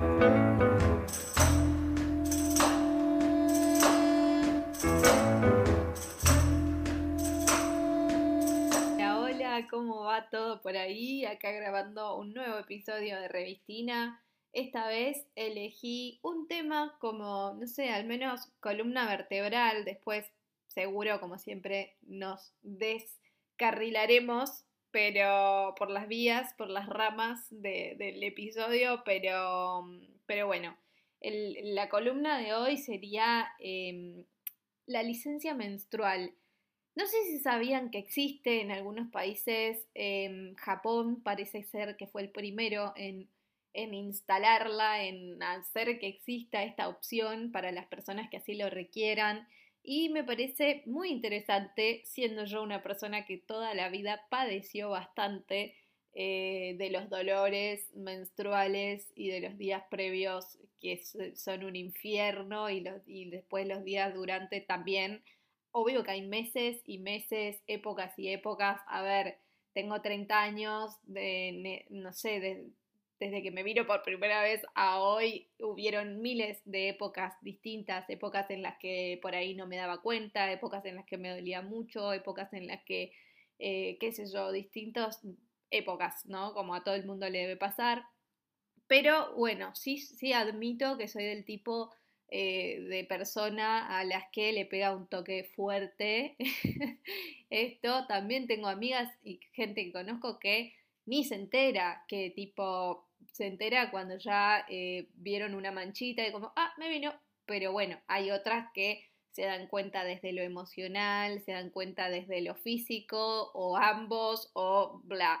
Hola, ¿cómo va todo por ahí? Acá grabando un nuevo episodio de Revistina. Esta vez elegí un tema como, no sé, al menos columna vertebral. Después, seguro, como siempre, nos descarrilaremos, pero por las vías, por las ramas del episodio. Pero, pero bueno, la columna de hoy sería em, la licencia menstrual. No sé si sabían que existe en algunos países, em, Japón parece ser que fue el primero en en instalarla, en hacer que exista esta opción para las personas que así lo requieran. Y me parece muy interesante, siendo yo una persona que toda la vida padeció bastante eh, de los dolores menstruales y de los días previos que son un infierno y, los, y después los días durante también. Obvio que hay meses y meses, épocas y épocas. A ver, tengo 30 años, de, no sé, de, desde que me vino por primera vez a hoy, hubieron miles de épocas distintas, épocas en las que por ahí no me daba cuenta, épocas en las que me dolía mucho, épocas en las que, eh, qué sé yo, distintas épocas, ¿no? Como a todo el mundo le debe pasar. Pero bueno, sí, sí admito que soy del tipo eh, de persona a las que le pega un toque fuerte. Esto también tengo amigas y gente que conozco que ni se entera, que tipo se entera cuando ya eh, vieron una manchita y como, ah, me vino. Pero bueno, hay otras que se dan cuenta desde lo emocional, se dan cuenta desde lo físico, o ambos, o bla.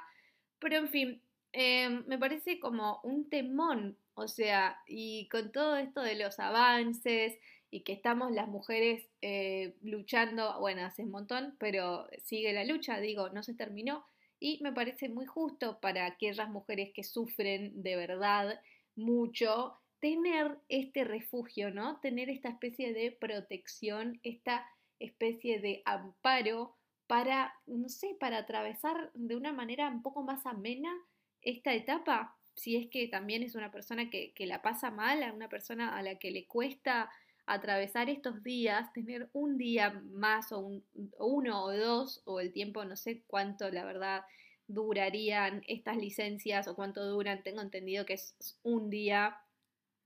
Pero en fin, em, me parece como un temón, o sea, y con todo esto de los avances y que estamos las mujeres eh, luchando, bueno, hace un montón, pero sigue la lucha, digo, no se terminó y me parece muy justo para aquellas mujeres que sufren de verdad mucho tener este refugio, ¿no? Tener esta especie de protección, esta especie de amparo para, no sé, para atravesar de una manera un poco más amena esta etapa, si es que también es una persona que, que la pasa mal, a una persona a la que le cuesta atravesar estos días, tener un día más o, uno o dos o el tiempo, no sé cuánto la verdad durarían estas licencias o cuánto duran, tengo entendido que es un día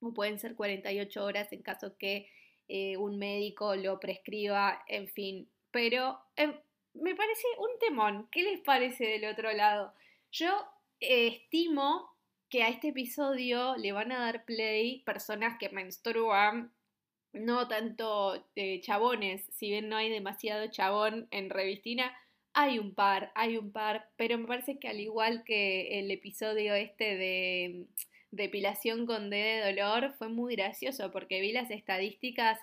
o pueden ser 48 horas en caso que eh, un médico lo prescriba, en fin, pero em, me parece un temón, ¿qué les parece del otro lado? Yo eh, estimo que a este episodio le van a dar play personas que menstruan no tanto eh, chabones, si bien no hay demasiado chabón en Revistina, hay un par, hay un par, pero me parece que al igual que el episodio este de depilación con D de dolor, fue muy gracioso porque vi las estadísticas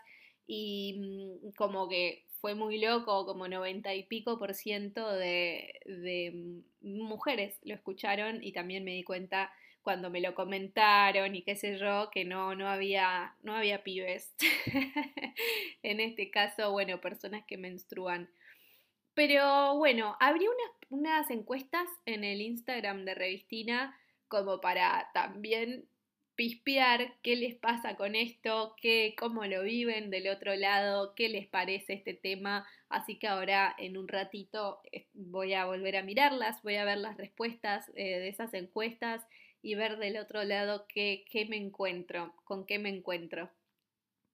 y mm, como que fue muy loco, como 90 y pico por ciento de, de mujeres lo escucharon y también me di cuenta cuando me lo comentaron y qué sé yo, que no, no, había, no había pibes. en este caso, bueno, personas que menstruan. Pero bueno, abrí unas, unas encuestas en el Instagram de Revistina como para también pispear qué les pasa con esto, qué, cómo lo viven del otro lado, qué les parece este tema. Así que ahora en un ratito eh, voy a volver a mirarlas, voy a ver las respuestas eh, de esas encuestas y ver del otro lado qué, qué me encuentro, con qué me encuentro.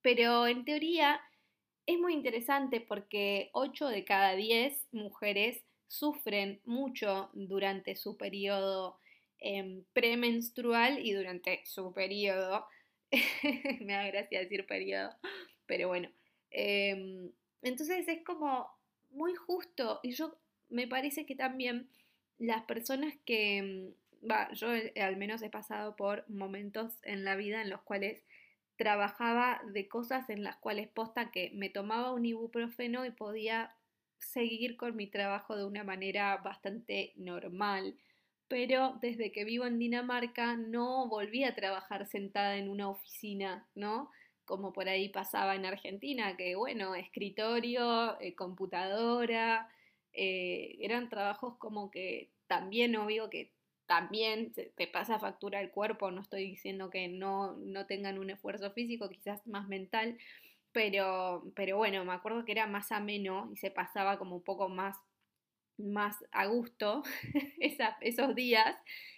Pero en teoría es muy interesante porque 8 de cada 10 mujeres sufren mucho durante su periodo em, premenstrual y durante su periodo. me da gracia decir periodo, pero bueno. Em, entonces es como muy justo y yo me parece que también las personas que em, yo eh, al menos he pasado por momentos en la vida en los cuales trabajaba de cosas en las cuales posta que me tomaba un ibuprofeno y podía seguir con mi trabajo de una manera bastante normal. Pero desde que vivo en Dinamarca no volví a trabajar sentada en una oficina, ¿no? Como por ahí pasaba en Argentina, que bueno, escritorio, eh, computadora, eh, eran trabajos como que también obvio que también te pasa factura el cuerpo, no estoy diciendo que no, no tengan un esfuerzo físico, quizás más mental, pero, pero bueno, me acuerdo que era más ameno y se pasaba como un poco más, más a gusto esos días.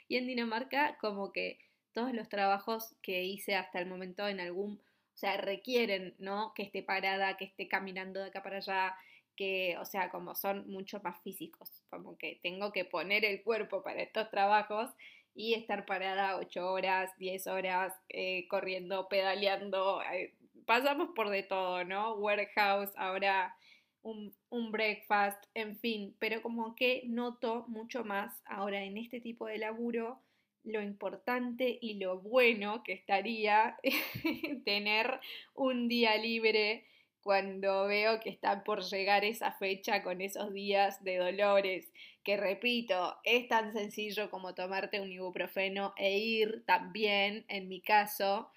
Y en Dinamarca como que todos los trabajos que hice hasta el momento en algún, o sea, requieren, ¿no? Que esté parada, que esté caminando de acá para allá, que, o sea, como son mucho más físicos, como que tengo que poner el cuerpo para estos trabajos y estar parada 8 horas, 10 horas, eh, corriendo, pedaleando, eh, pasamos por de todo, ¿no? Warehouse, ahora un, un, breakfast, en fin, pero como que noto mucho más ahora en este tipo de laburo lo importante y lo bueno que estaría tener un día libre cuando veo que está por llegar esa fecha con esos días de dolores, que repito, es tan sencillo como tomarte un ibuprofeno e ir también, en mi caso,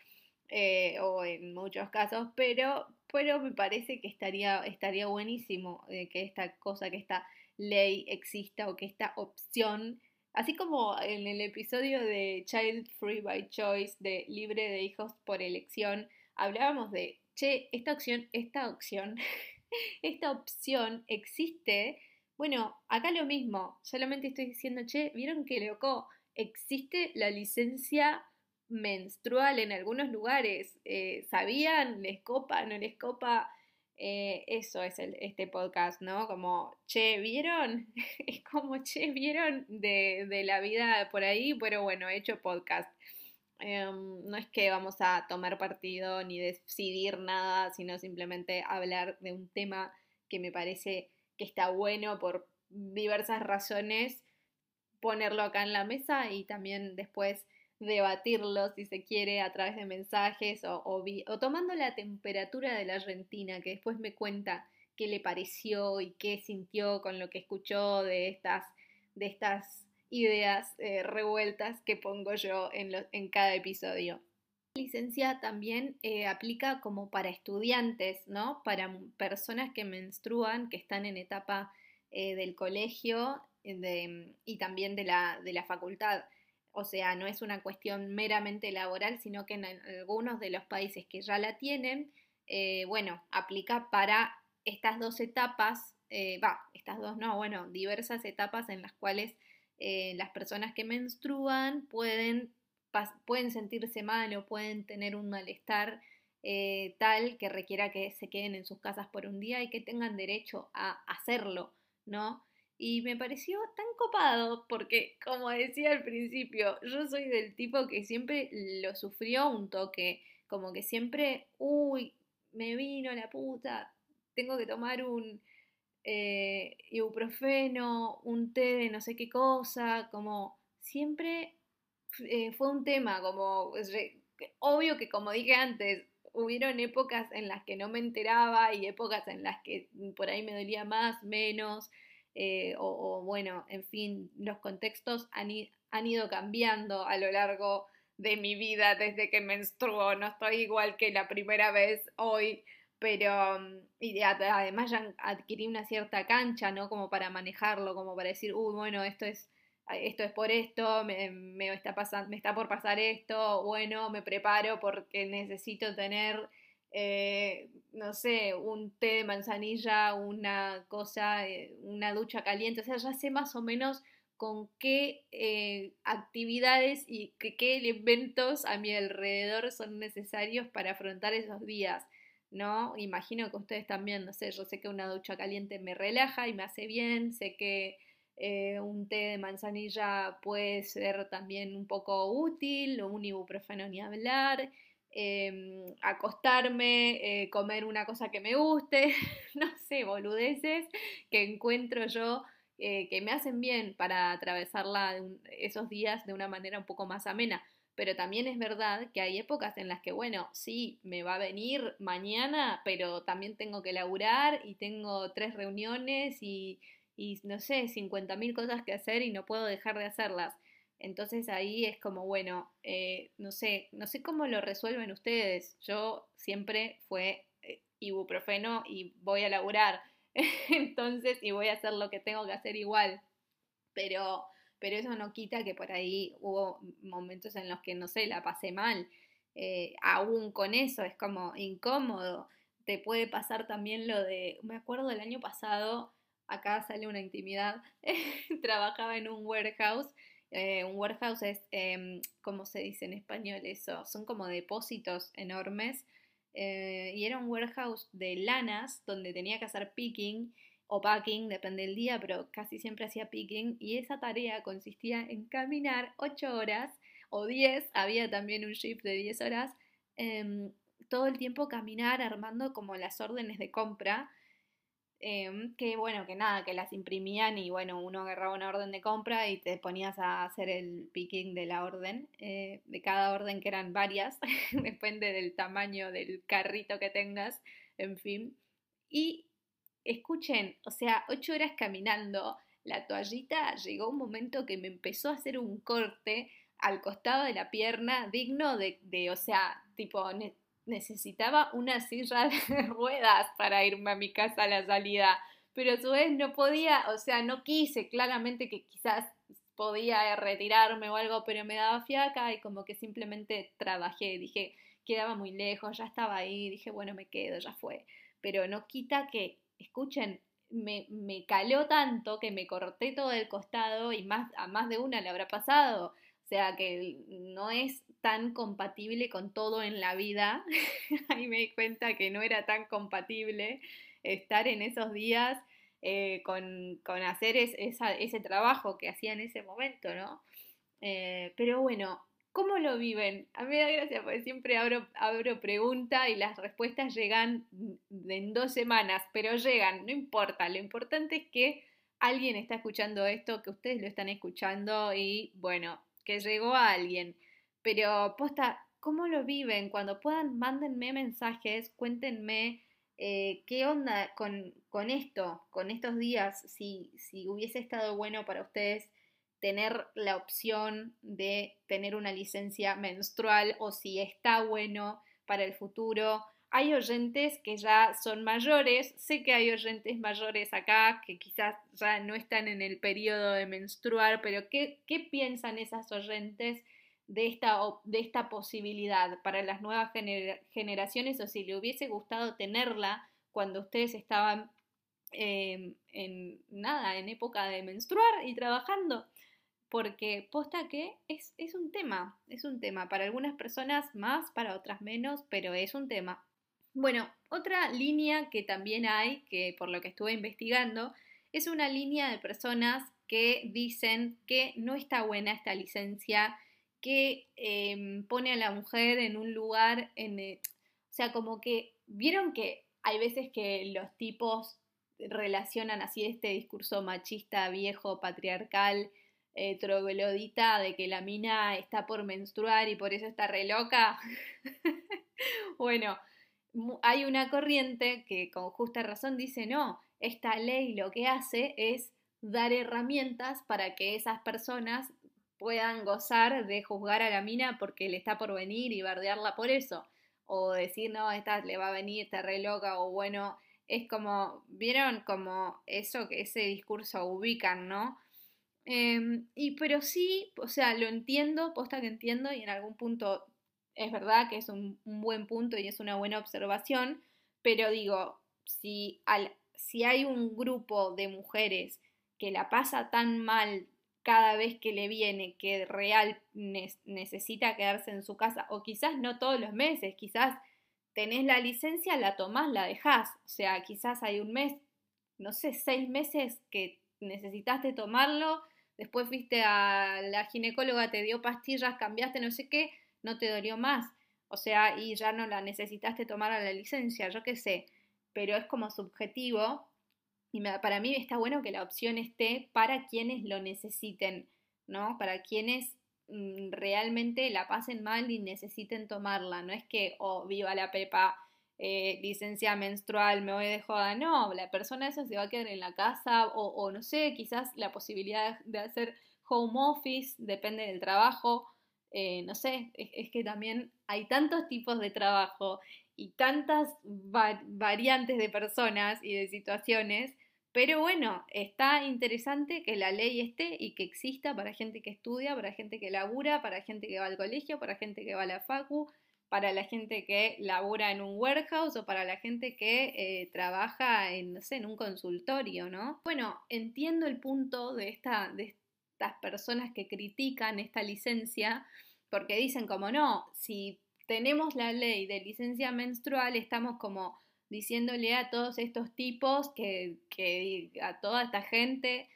eh, o en muchos casos, pero, pero me parece que estaría, estaría buenísimo eh, que esta cosa, que esta ley exista o que esta opción, así como en el episodio de Child Free by Choice, de libre de hijos por elección, hablábamos de che, esta opción, esta opción, esta opción existe. Bueno, acá lo mismo, solamente estoy diciendo, che, ¿vieron qué loco? Existe la licencia menstrual en algunos lugares. Eh, ¿Sabían? ¿Les copa? ¿No les copa? Eh, eso es este podcast, ¿no? Como, che, ¿vieron? es como, che, ¿vieron? De, de la vida por ahí, pero bueno, he hecho podcast. Em, no es que vamos a tomar partido ni decidir nada, sino simplemente hablar de un tema que me parece que está bueno por diversas razones, ponerlo acá en la mesa y también después debatirlo, si se quiere, a través de mensajes o, o tomando la temperatura de la Argentina, que después me cuenta qué le pareció y qué sintió con lo que escuchó de estas, de estas ideas eh, revueltas que pongo yo en, en cada episodio. La licencia también eh, aplica como para estudiantes, ¿no? Para personas que menstruan, que están en etapa eh, del colegio y también de la, de la facultad. O sea, no es una cuestión meramente laboral, sino que en algunos de los países que ya la tienen, bueno, aplica para estas dos etapas, va, estas dos no, bueno, diversas etapas en las cuales eh, las personas que menstruan pueden, pueden sentirse mal o pueden tener un malestar eh, tal que requiera que se queden en sus casas por un día y que tengan derecho a hacerlo, ¿no? Y me pareció tan copado porque, como decía al principio, yo soy del tipo que siempre lo sufrió un toque, como que siempre, uy, me vino la puta, tengo que tomar un, eh, ibuprofeno, un té de no sé qué cosa, como siempre eh, fue un tema, como obvio que como dije antes, hubieron épocas en las que no me enteraba y épocas en las que por ahí me dolía más, menos, eh, o, bueno, en fin, los contextos han, han ido cambiando a lo largo de mi vida desde que menstruo, no estoy igual que la primera vez hoy pero mm, y además ya adquirí una cierta cancha, ¿no? Como para manejarlo, como para decir, uy, bueno, esto es, esto es por esto, me, está pasando, me está por pasar esto, bueno, me preparo porque necesito tener, eh, no sé, un té de manzanilla, una cosa, eh, una ducha caliente, o sea, ya sé más o menos con qué eh, actividades y qué eventos a mi alrededor son necesarios para afrontar esos días. ¿No? Imagino que ustedes también, no sé, yo sé que una ducha caliente me relaja y me hace bien, sé que eh, un té de manzanilla puede ser también un poco útil, un ibuprofeno ni hablar, em, acostarme, eh, comer una cosa que me guste, no sé, boludeces que encuentro yo eh, que me hacen bien para atravesarla esos días de una manera un poco más amena pero también es verdad que hay épocas en las que, bueno, sí, me va a venir mañana, pero también tengo que laburar y tengo tres reuniones y, no sé, 50.000 cosas que hacer y no puedo dejar de hacerlas. Entonces ahí es como, bueno, eh, no sé, no sé cómo lo resuelven ustedes. Yo siempre fue eh, ibuprofeno y voy a laburar. Entonces, y voy a hacer lo que tengo que hacer igual. Pero pero eso no quita que por ahí hubo momentos en los que, no sé, la pasé mal. Eh, aún con eso es como incómodo. Te puede pasar también lo de, me acuerdo del año pasado, acá sale una intimidad, trabajaba en un warehouse. Eh, un warehouse es, eh, ¿cómo se dice en español eso? Son como depósitos enormes. Eh, y era un warehouse de lanas donde tenía que hacer picking o packing, depende del día, pero casi siempre hacía picking. Y esa tarea consistía en caminar 8 horas o 10, había también un shift de 10 horas, em, todo el tiempo caminar armando como las órdenes de compra Em, que bueno, que nada, que las imprimían y bueno, uno agarraba una orden de compra y te ponías a hacer el picking de la orden, eh, de cada orden que eran varias, depende del tamaño del carrito que tengas, en fin. Y escuchen, o sea, ocho horas caminando, la toallita llegó un momento que me empezó a hacer un corte al costado de la pierna digno de, de o sea, tipo, necesitaba una silla de ruedas para irme a mi casa a la salida, pero a su vez no podía, o sea, no quise, claramente que quizás podía retirarme o algo, pero me daba fiaca y como que simplemente trabajé, dije, quedaba muy lejos, ya estaba ahí, dije, bueno, me quedo, ya fue, pero no quita que, escuchen, me, me caló tanto que me corté todo el costado y más, a más de una le habrá pasado, o sea que no es tan compatible con todo en la vida. Ahí me di cuenta que no era tan compatible estar en esos días eh, con, hacer ese trabajo que hacía en ese momento, ¿no? Eh, pero bueno, ¿cómo lo viven? A mí me da gracia porque siempre abro, abro pregunta y las respuestas llegan en dos semanas, pero llegan, no importa, lo importante es que alguien está escuchando esto, que ustedes lo están escuchando y bueno, que llegó a alguien. Pero posta, ¿cómo lo viven? Cuando puedan, mándenme mensajes, cuéntenme eh, qué onda con, con, esto, con estos días, si, si hubiese estado bueno para ustedes tener la opción de tener una licencia menstrual o si está bueno para el futuro. Hay oyentes que ya son mayores, sé que hay oyentes mayores acá que quizás ya no están en el periodo de menstruar, pero ¿qué, qué piensan esas oyentes? de esta, de esta posibilidad para las nuevas generaciones o si le hubiese gustado tenerla cuando ustedes estaban em, en nada, en época de menstruar y trabajando. Porque posta que es, es un tema, es un tema. Para algunas personas más, para otras menos, pero es un tema. Bueno, otra línea que también hay, que por lo que estuve investigando, es una línea de personas que dicen que no está buena esta licencia que em, pone a la mujer en un lugar, en, o sea, como que, vieron que hay veces que los tipos relacionan así este discurso machista, viejo, patriarcal, eh, troglodita, de que la mina está por menstruar y por eso está re loca. bueno, hay una corriente que con justa razón dice, no, esta ley lo que hace es dar herramientas para que esas personas puedan gozar de juzgar a la mina porque le está por venir y bardearla por eso. O decir, no, esta le va a venir, está re loca, o bueno, es como, vieron como eso, que ese discurso ubican, ¿no? Em, y pero sí, o sea, lo entiendo, posta que entiendo, y en algún punto es verdad que es un, un buen punto y es una buena observación, pero digo, si, al, si hay un grupo de mujeres que la pasa tan mal cada vez que le viene que real necesita quedarse en su casa, o quizás no todos los meses, quizás tenés la licencia, la tomás, la dejás, o sea, quizás hay un mes, no sé, seis meses que necesitaste tomarlo, después fuiste a la ginecóloga, te dio pastillas, cambiaste no sé qué, no te dolió más, o sea, y ya no la necesitaste tomar a la licencia, yo qué sé, pero es como subjetivo y para mí está bueno que la opción esté para quienes lo necesiten, ¿no? Para quienes mm, realmente la pasen mal y necesiten tomarla. No es que, oh, viva la Pepa, eh, licencia menstrual, me voy de joda. No, la persona esa se va a quedar en la casa o, no sé, quizás la posibilidad de hacer home office, depende del trabajo. Eh, no sé, es, que también hay tantos tipos de trabajo y tantas variantes de personas y de situaciones Pero bueno, está interesante que la ley esté y que exista para gente que estudia, para gente que labura, para gente que va al colegio, para gente que va a la facu, para la gente que labura en un warehouse o para la gente que eh, trabaja en, no sé, en un consultorio, ¿no? Bueno, entiendo el punto de, esta, de estas personas que critican esta licencia porque dicen como no, si tenemos la ley de licencia menstrual estamos como diciéndole a todos estos tipos que, que a toda esta gente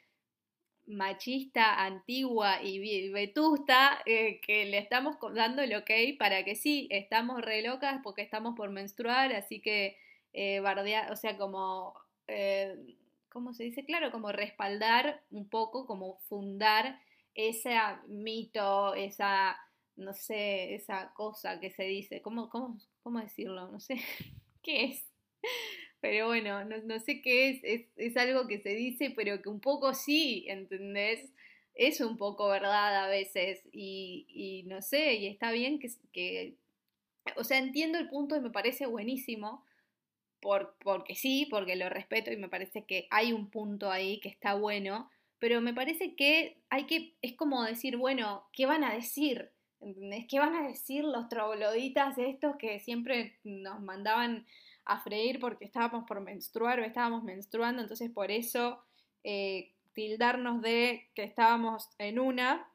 machista, antigua y vetusta, eh, que le estamos dando el ok para que sí, estamos re locas porque estamos por menstruar, así que eh, bardear, o sea, como, eh, ¿cómo se dice? Claro, como respaldar un poco, como fundar ese mito, esa, no sé, esa cosa que se dice, ¿cómo, cómo, cómo decirlo? No sé, ¿qué es? Pero bueno, no, sé qué es, es, algo que se dice, pero que un poco sí, ¿entendés? Es un poco verdad a veces y, no sé, y está bien que, que, o sea, entiendo el punto y me parece buenísimo, por, porque sí, porque lo respeto y me parece que hay un punto ahí que está bueno, pero me parece que hay que, es como decir, bueno, ¿qué van a decir? ¿Entendés? ¿Qué van a decir los trogloditas estos que siempre nos mandaban a freír porque estábamos por menstruar o estábamos menstruando, entonces por eso eh, tildarnos de que estábamos en una,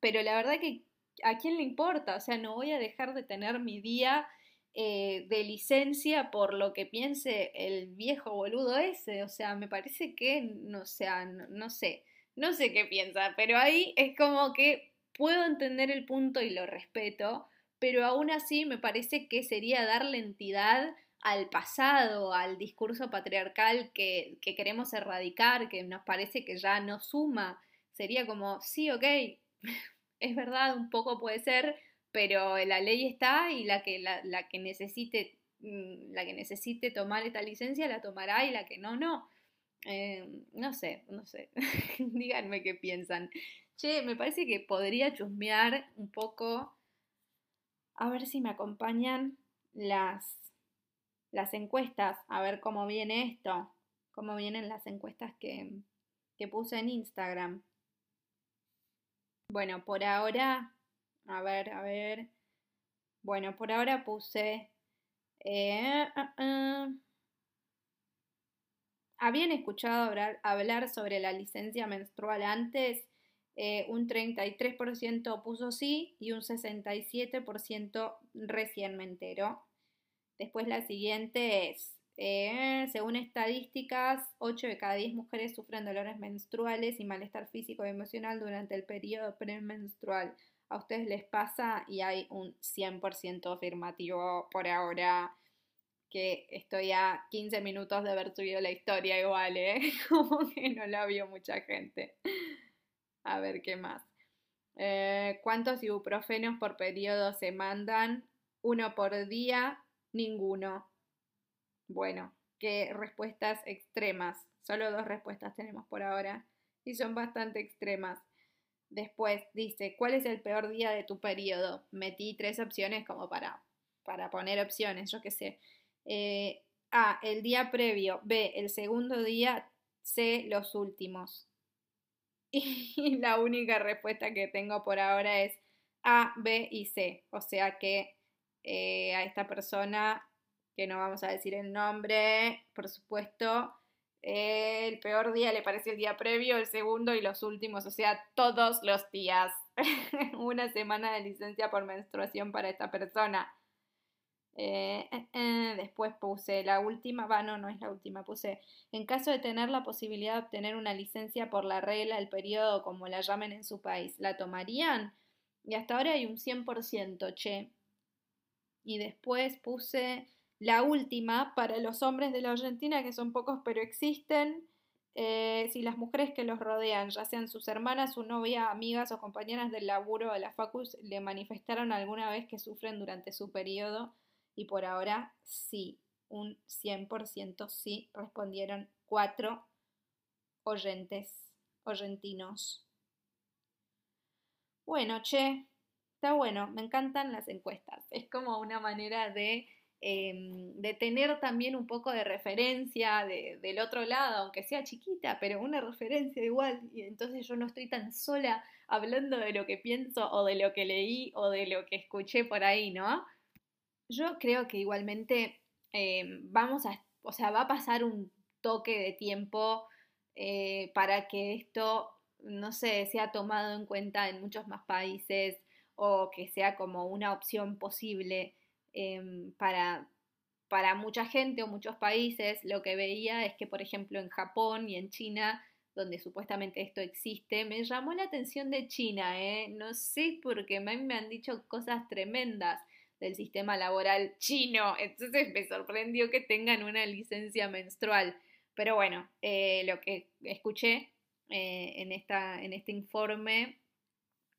pero la verdad que a quién le importa, o sea, no voy a dejar de tener mi día eh, de licencia por lo que piense el viejo boludo ese, o sea, me parece que, no, sea, no sé, no sé qué piensa, pero ahí es como que puedo entender el punto y lo respeto, pero aún así me parece que sería darle entidad al pasado, al discurso patriarcal que, queremos erradicar, que nos parece que ya no suma. Sería como, sí, ok, es verdad, un poco puede ser, pero la ley está y la que, la, que necesite mm, la que necesite tomar esta licencia la tomará y la que no, no. Eh, no sé, no sé. Díganme qué piensan. Che, me parece que podría chusmear un poco. A ver si me acompañan las las encuestas, a ver cómo viene esto, cómo vienen las encuestas que, puse en Instagram. Bueno, por ahora, a ver, a ver. Bueno, por ahora puse... Eh, ah, ah. ¿Habían escuchado hablar, hablar, sobre la licencia menstrual antes? Eh, un 33% puso sí y un 67% recién me entero. Después la siguiente es, eh, según estadísticas, 8 de cada 10 mujeres sufren dolores menstruales y malestar físico y emocional durante el periodo premenstrual. A ustedes les pasa y hay un 100% afirmativo por ahora que estoy a 15 minutos de haber subido la historia igual, ¿eh? Como que no la vio mucha gente. A ver qué más. Eh, ¿Cuántos ibuprofenos por periodo se mandan? Uno por día, Ninguno. Bueno, qué respuestas extremas. Solo dos respuestas tenemos por ahora y son bastante extremas. Después dice, ¿cuál es el peor día de tu periodo? Metí tres opciones como para, para poner opciones, yo qué sé. Eh, A, el día previo. B, el segundo día. C, los últimos. Y la única respuesta que tengo por ahora es A, B y C. O sea que eh, a esta persona, que no vamos a decir el nombre, por supuesto, el peor día le parece el día previo, el segundo y los últimos, o sea, todos los días. Una semana de licencia por menstruación para esta persona. Eh, eh, después puse la última, va, no, no es la última, puse, en caso de tener la posibilidad de obtener una licencia por la regla del periodo, como la llamen en su país, ¿la tomarían? Y hasta ahora hay un 100%, che y después puse la última para los hombres de la Argentina, que son pocos pero existen. Eh, si las mujeres que los rodean, ya sean sus hermanas, su novia, amigas o compañeras del laburo de la Facus, le manifestaron alguna vez que sufren durante su periodo y por ahora sí, un 100% sí, respondieron cuatro oyentes, oyentinos. Bueno, che, Bueno, me encantan las encuestas. Es como una manera de em, tener también un poco de referencia del otro lado, aunque sea chiquita, pero una referencia igual. Y entonces yo no estoy tan sola hablando de lo que pienso o de lo que leí o de lo que escuché por ahí, ¿no? Yo creo que igualmente em, vamos a, o sea, va a pasar un toque de tiempo eh, para que esto, no sé, sea tomado en cuenta en muchos más países o que sea como una opción posible em, para, para mucha gente o muchos países. Lo que veía es que, por ejemplo, en Japón y en China, donde supuestamente esto existe, me llamó la atención de China, ¿eh? No sé por qué me han dicho cosas tremendas del sistema laboral chino, entonces me sorprendió que tengan una licencia menstrual. Pero bueno, eh, lo que escuché eh, en, esta, en este informe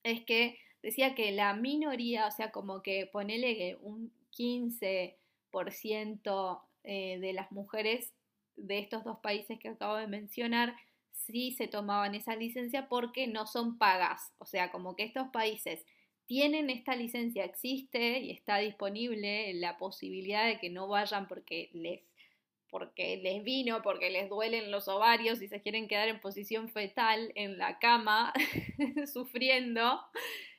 es que decía que la minoría, o sea, como que ponele que un 15% eh, de las mujeres de estos dos países que acabo de mencionar sí se tomaban esa licencia porque no son pagas. O sea, como que estos países tienen esta licencia, existe y está disponible la posibilidad de que no vayan porque les porque les vino, porque les duelen los ovarios y se quieren quedar en posición fetal en la cama sufriendo,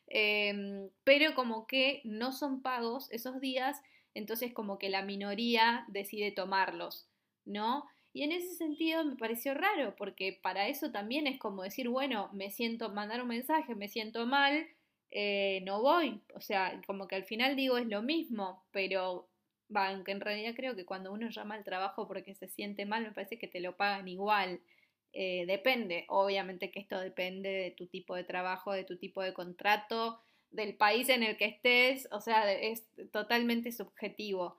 em, pero como que no son pagos esos días, entonces como que la minoría decide tomarlos, ¿no? Y en ese sentido me pareció raro, porque para eso también es como decir, bueno, me siento, mandar un mensaje, me siento mal, eh, no voy. O sea, como que al final digo es lo mismo, pero va, aunque en realidad creo que cuando uno llama al trabajo porque se siente mal, me parece que te lo pagan igual. Eh, depende, obviamente que esto depende de tu tipo de trabajo, de tu tipo de contrato, del país en el que estés, o sea, es totalmente subjetivo.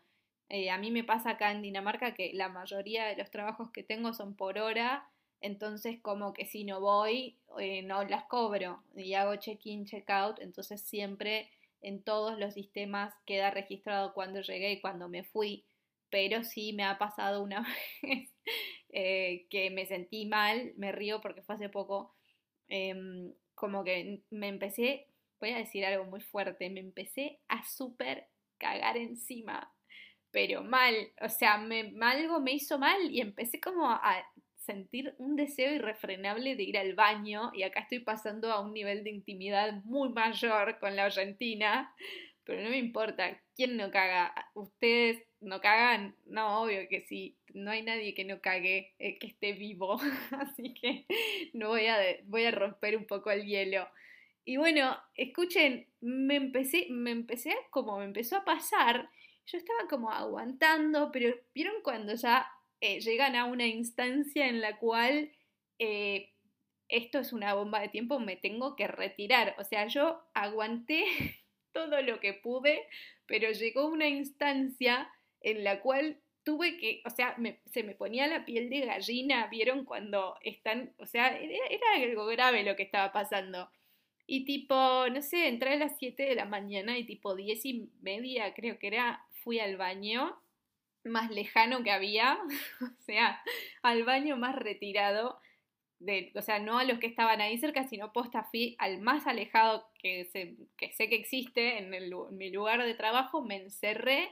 Eh, a mí me pasa acá en Dinamarca que la mayoría de los trabajos que tengo son por hora, entonces como que si no voy, eh, no las cobro y hago check-in, check-out, entonces siempre en todos los sistemas queda registrado cuando llegué y cuando me fui, pero sí me ha pasado una vez eh, que me sentí mal, me río porque fue hace poco, em, como que me empecé, voy a decir algo muy fuerte, me empecé a súper cagar encima, pero mal, o sea, me, algo me hizo mal y empecé como a sentir un deseo irrefrenable de ir al baño y acá estoy pasando a un nivel de intimidad muy mayor con la Argentina, pero no me importa, ¿quién no caga? ¿Ustedes no cagan? No, obvio que sí, no hay nadie que no cague, eh, que esté vivo, así que no voy a, voy a romper un poco el hielo. Y bueno, escuchen, me empecé, me empecé como me empezó a pasar, yo estaba como aguantando, pero vieron cuando ya eh, llegan a una instancia en la cual eh, esto es una bomba de tiempo, me tengo que retirar. O sea, yo aguanté todo lo que pude, pero llegó una instancia en la cual tuve que, o sea, se me ponía la piel de gallina, vieron cuando están, o sea, era, algo grave lo que estaba pasando. Y tipo, no sé, entré a las 7 de la mañana y tipo 10 y media, creo que era, fui al baño más lejano que había, o sea, al baño más retirado, de, o sea, no a los que estaban ahí cerca, sino posta fui al más alejado que, sé que existe en, mi lugar de trabajo, me encerré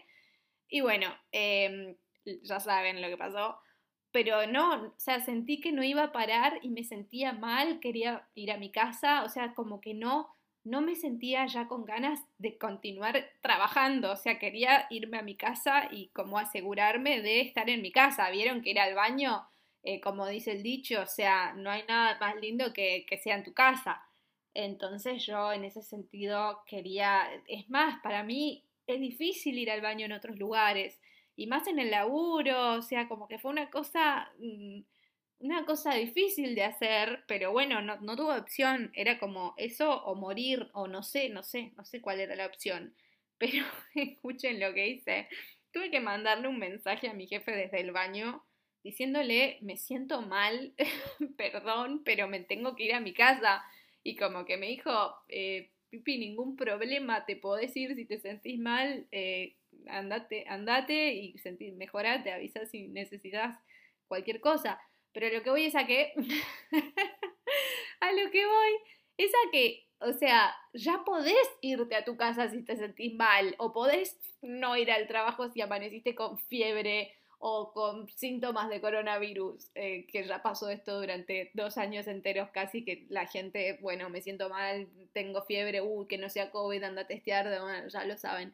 y bueno, em, ya saben lo que pasó, pero no, o sea, sentí que no iba a parar y me sentía mal, quería ir a mi casa, o sea, como que no, no me sentía ya con ganas de continuar trabajando, o sea, quería irme a mi casa y como asegurarme de estar en mi casa. Vieron que ir al baño, eh, como dice el dicho, o sea, no hay nada más lindo que, que sea en tu casa. Entonces yo en ese sentido quería, es más, para mí es difícil ir al baño en otros lugares, y más en el laburo, o sea, como que fue una cosa... Mm, una cosa difícil de hacer, pero bueno, no, no tuve opción, era como eso o morir o no sé, no sé, no sé cuál era la opción. Pero escuchen lo que hice. Tuve que mandarle un mensaje a mi jefe desde el baño diciéndole, me siento mal, perdón, pero me tengo que ir a mi casa. Y como que me dijo, eh, Pipi, ningún problema, te puedo decir si te sentís mal, eh, andate, andate y sentís, mejorate, avisa si necesitas cualquier cosa. Pero lo que voy es a que. a lo que voy es a que o sea, ya podés irte a tu casa si te sentís mal, o podés no ir al trabajo si amaneciste con fiebre o con síntomas de coronavirus, eh, que ya pasó esto durante dos años enteros casi, que la gente, bueno, me siento mal, tengo fiebre, uy, que no sea COVID, anda a testear, bueno, ya lo saben.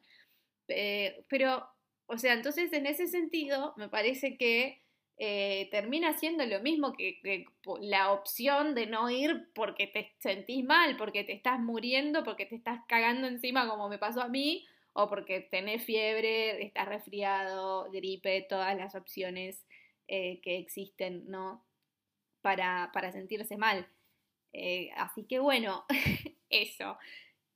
Eh, pero, o sea, entonces en ese sentido, me parece que eh, termina siendo lo mismo que, la opción de no ir porque te sentís mal, porque te estás muriendo, porque te estás cagando encima como me pasó a mí, o porque tenés fiebre, estás resfriado, gripe, todas las opciones eh, que existen, ¿no? Para, para sentirse mal. Eh, así que bueno, eso.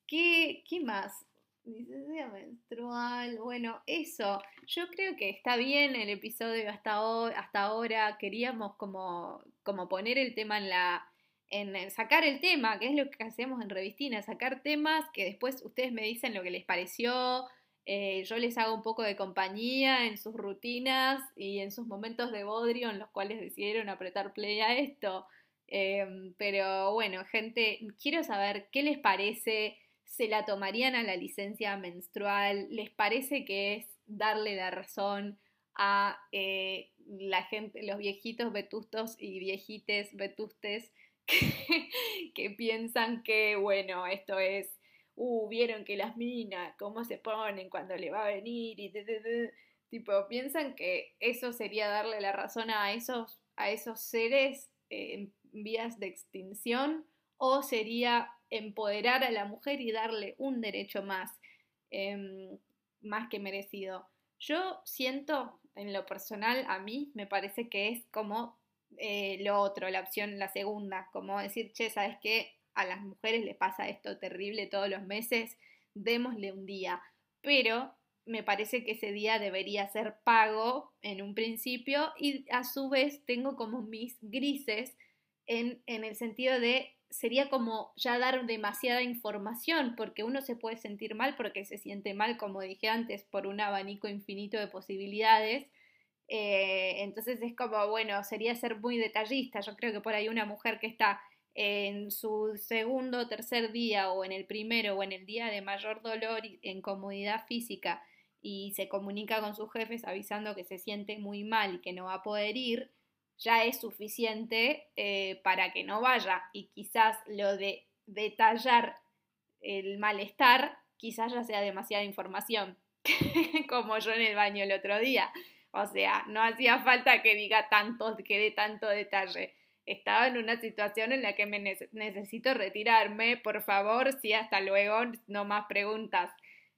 ¿Qué, ¿Qué más? Licencia menstrual, bueno, eso. Yo creo que está bien el episodio hasta, hoy, hasta ahora. Queríamos como, como poner el tema en la, en sacar el tema, que es lo que hacemos en Revistina, sacar temas que después ustedes me dicen lo que les pareció, eh, yo les hago un poco de compañía en sus rutinas y en sus momentos de bodrio en los cuales decidieron apretar play a esto. Em, pero bueno, gente, quiero saber qué les parece, se la tomarían a la licencia menstrual, les parece que es darle la razón a eh, la gente, los viejitos vetustos y viejites vetustes que, piensan que, bueno, esto es, uh, vieron que las minas, cómo se ponen cuando le va a venir y tipo, piensan que eso sería darle la razón a esos, a esos seres en vías de extinción o sería empoderar a la mujer y darle un derecho más, em, más que merecido. Yo siento, en lo personal, a mí me parece que es como eh, lo otro, la opción, la segunda, como decir, che, ¿sabes qué? A las mujeres les pasa esto terrible todos los meses, démosle un día. Pero me parece que ese día debería ser pago en un principio y a su vez tengo como mis grises en, en el sentido de sería como ya dar demasiada información, porque uno se puede sentir mal porque se siente mal, como dije antes, por un abanico infinito de posibilidades, eh, entonces es como, bueno, sería ser muy detallista. Yo creo que por ahí una mujer que está en su segundo o tercer día o en el primero o en el día de mayor dolor y incomodidad física y se comunica con sus jefes avisando que se siente muy mal y que no va a poder ir, ya es suficiente eh, para que no vaya. Y quizás lo de detallar el malestar, quizás ya sea demasiada información, como yo en el baño el otro día. O sea, no hacía falta que diga tanto, que dé tanto detalle. Estaba en una situación en la que me necesito retirarme. Por favor, sí, hasta luego, no más preguntas.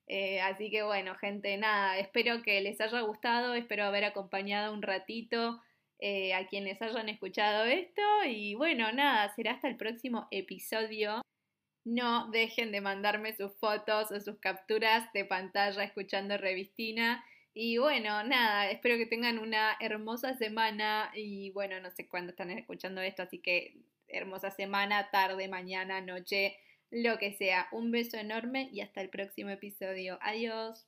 Eh, así que bueno, gente, nada, espero que les haya gustado, espero haber acompañado un ratito eh, a quienes hayan escuchado esto y bueno, nada, será hasta el próximo episodio. No dejen de mandarme sus fotos o sus capturas de pantalla escuchando Revistina. Y bueno, nada, espero que tengan una hermosa semana y bueno, no sé cuándo están escuchando esto, así que hermosa semana, tarde, mañana, noche, lo que sea. Un beso enorme y hasta el próximo episodio. Adiós.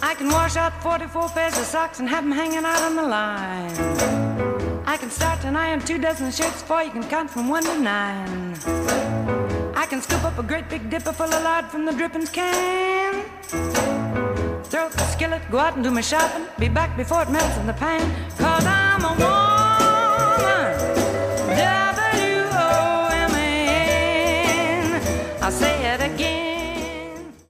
I can wash out 44 pairs of socks and have them hanging out on the line. I can start and iron two dozen shirts for you can count from one to nine. I can scoop up a great big dipper full of lard from the drippings can. Throw the skillet, go out and do my shopping. Be back before it melts in the pan. Cause woman.